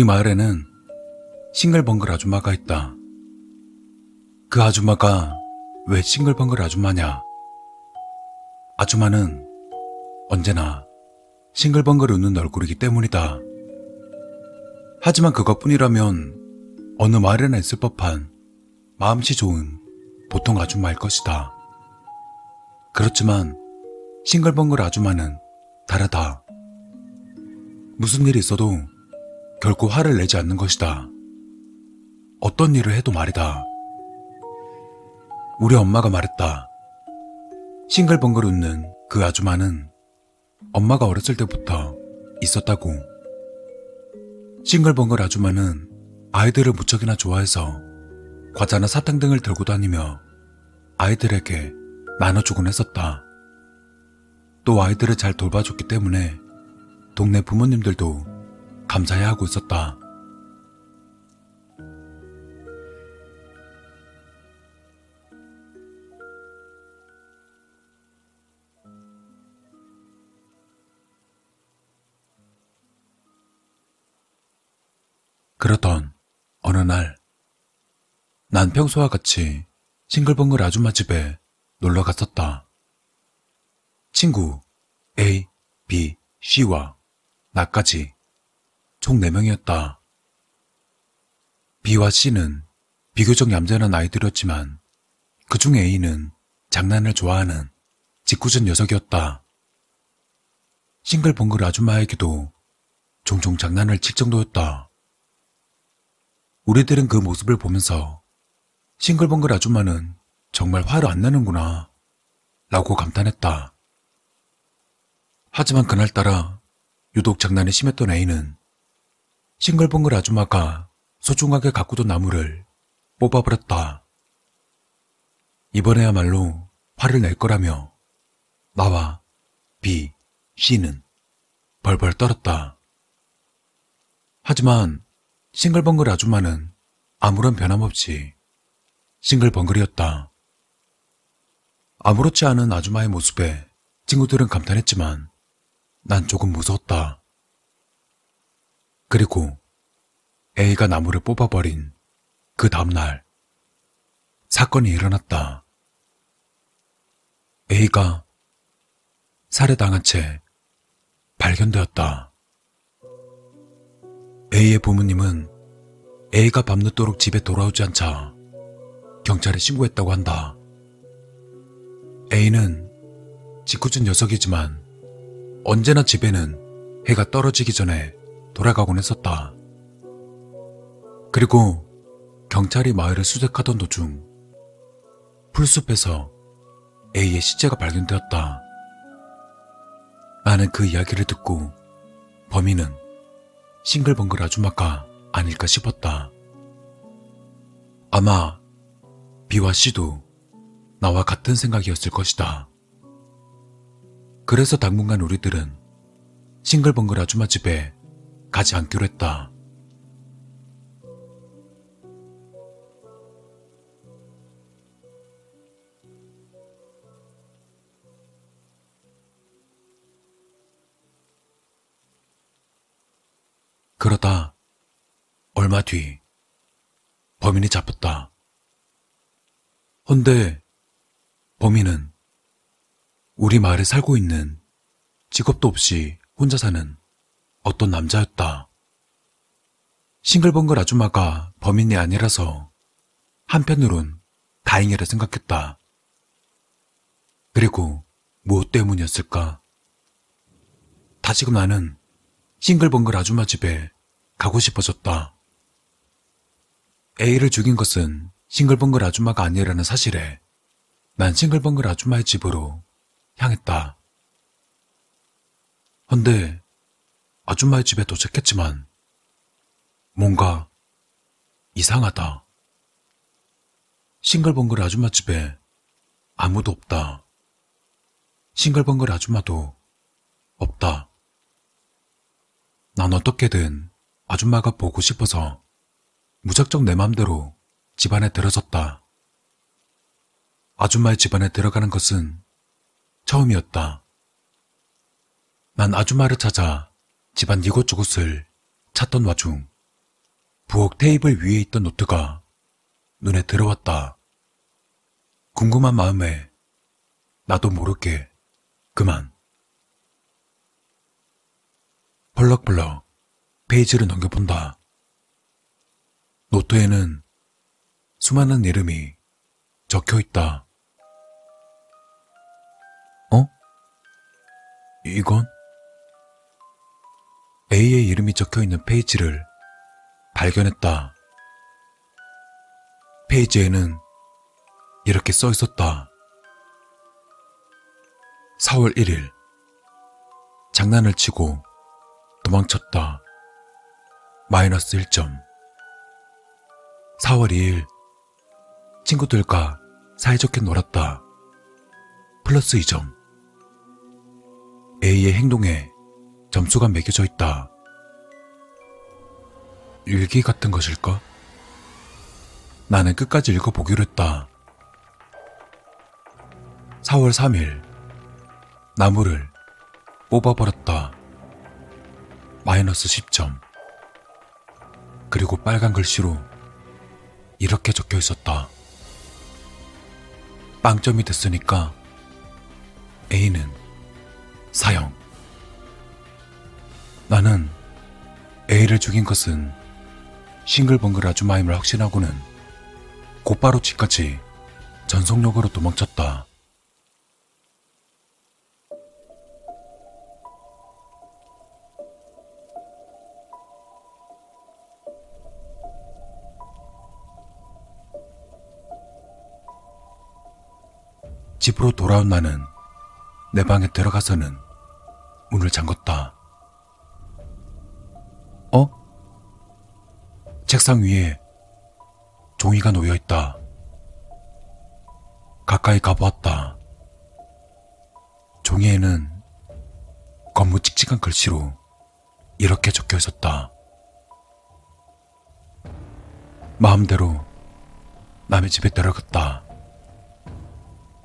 우리 마을에는 싱글벙글 아줌마가 있다. 그 아줌마가 왜 싱글벙글 아줌마냐? 아줌마는 언제나 싱글벙글 웃는 얼굴이기 때문이다. 하지만 그것뿐이라면 어느 마을에나 있을 법한 마음씨 좋은 보통 아줌마일 것이다. 그렇지만 싱글벙글 아줌마는 다르다. 무슨 일이 있어도 결코 화를 내지 않는 것이다. 어떤 일을 해도 말이다. 우리 엄마가 말했다. 싱글벙글 웃는 그 아줌마는 엄마가 어렸을 때부터 있었다고. 싱글벙글 아줌마는 아이들을 무척이나 좋아해서 과자나 사탕 등을 들고 다니며 아이들에게 나눠주곤 했었다. 또 아이들을 잘 돌봐줬기 때문에 동네 부모님들도 감사해하고 있었다. 그러던 어느 날, 난 평소와 같이 싱글벙글 아줌마 집에 놀러 갔었다. 친구 A, B, C와 나까지 총 4명이었다. B와 C는 비교적 얌전한 아이들이었지만 그중 A는 장난을 좋아하는 짓궂은 녀석이었다. 싱글벙글 아줌마에게도 종종 장난을 칠 정도였다. 우리들은 그 모습을 보면서 싱글벙글 아줌마는 정말 화를 안 내는구나 라고 감탄했다. 하지만 그날따라 유독 장난이 심했던 A는 싱글벙글 아줌마가 소중하게 가꾸던 나무를 뽑아버렸다. 이번에야말로 화를 낼 거라며 나와 B, C는 벌벌 떨었다. 하지만 싱글벙글 아줌마는 아무런 변함없이 싱글벙글이었다. 아무렇지 않은 아줌마의 모습에 친구들은 감탄했지만 난 조금 무서웠다. 그리고 A가 나무를 뽑아버린 그 다음날 사건이 일어났다. A가 살해당한 채 발견되었다. A의 부모님은 A가 밤늦도록 집에 돌아오지 않자 경찰에 신고했다고 한다. A는 짓궂은 녀석이지만 언제나 집에는 해가 떨어지기 전에 돌아가곤 했었다. 그리고 경찰이 마을을 수색하던 도중 풀숲에서 A의 시체가 발견되었다. 나는 그 이야기를 듣고 범인은 싱글벙글 아줌마가 아닐까 싶었다. 아마 B와 C도 나와 같은 생각이었을 것이다. 그래서 당분간 우리들은 싱글벙글 아줌마 집에 가지 않기로 했다. 그러다 얼마 뒤 범인이 잡혔다. 헌데 범인은 우리 마을에 살고 있는 직업도 없이 혼자 사는 어떤 남자였다. 싱글벙글 아줌마가 범인이 아니라서 한편으론 다행이라 생각했다. 그리고 무엇 때문이었을까? 다시금 나는 싱글벙글 아줌마 집에 가고 싶어졌다. A를 죽인 것은 싱글벙글 아줌마가 아니라는 사실에 난 싱글벙글 아줌마의 집으로 향했다. 헌데 아줌마의 집에 도착했지만 뭔가 이상하다. 싱글벙글 아줌마 집에 아무도 없다. 싱글벙글 아줌마도 없다. 난 어떻게든 아줌마가 보고 싶어서 무작정 내 맘대로 집안에 들어섰다. 아줌마의 집안에 들어가는 것은 처음이었다. 난 아줌마를 찾아 집안 이곳저곳을 찾던 와중 부엌 테이블 위에 있던 노트가 눈에 들어왔다. 궁금한 마음에 나도 모르게 그만. 벌럭벌럭 페이지를 넘겨본다. 노트에는 수많은 이름이 적혀 있다. 어? 이건? A의 이름이 적혀 있는 페이지를 발견했다. 페이지에는 이렇게 써 있었다. 4월 1일. 장난을 치고 도망쳤다. 마이너스 1점. 4월 2일. 친구들과 사이좋게 놀았다. 플러스 2점. A의 행동에 점수가 매겨져 있다. 일기 같은 것일까? 나는 끝까지 읽어보기로 했다. 4월 3일. 나무를 뽑아버렸다. 마이너스 10점. 그리고 빨간 글씨로 이렇게 적혀 있었다. 빵점이 됐으니까 A는 사형. 나는 A를 죽인 것은 싱글벙글 아주마임을 확신하고는 곧바로 집까지 전속력으로 도망쳤다. 집으로 돌아온 나는 내 방에 들어가서는 문을 잠궜다. 어? 책상 위에 종이가 놓여 있다. 가까이 가보았다. 종이에는 검무 칙칙한 글씨로 이렇게 적혀 있었다. 마음대로 남의 집에 들어갔다.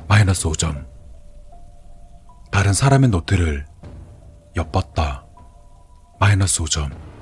마이너스 5점. 다른 사람의 노트를 엿봤다. 마이너스 5점.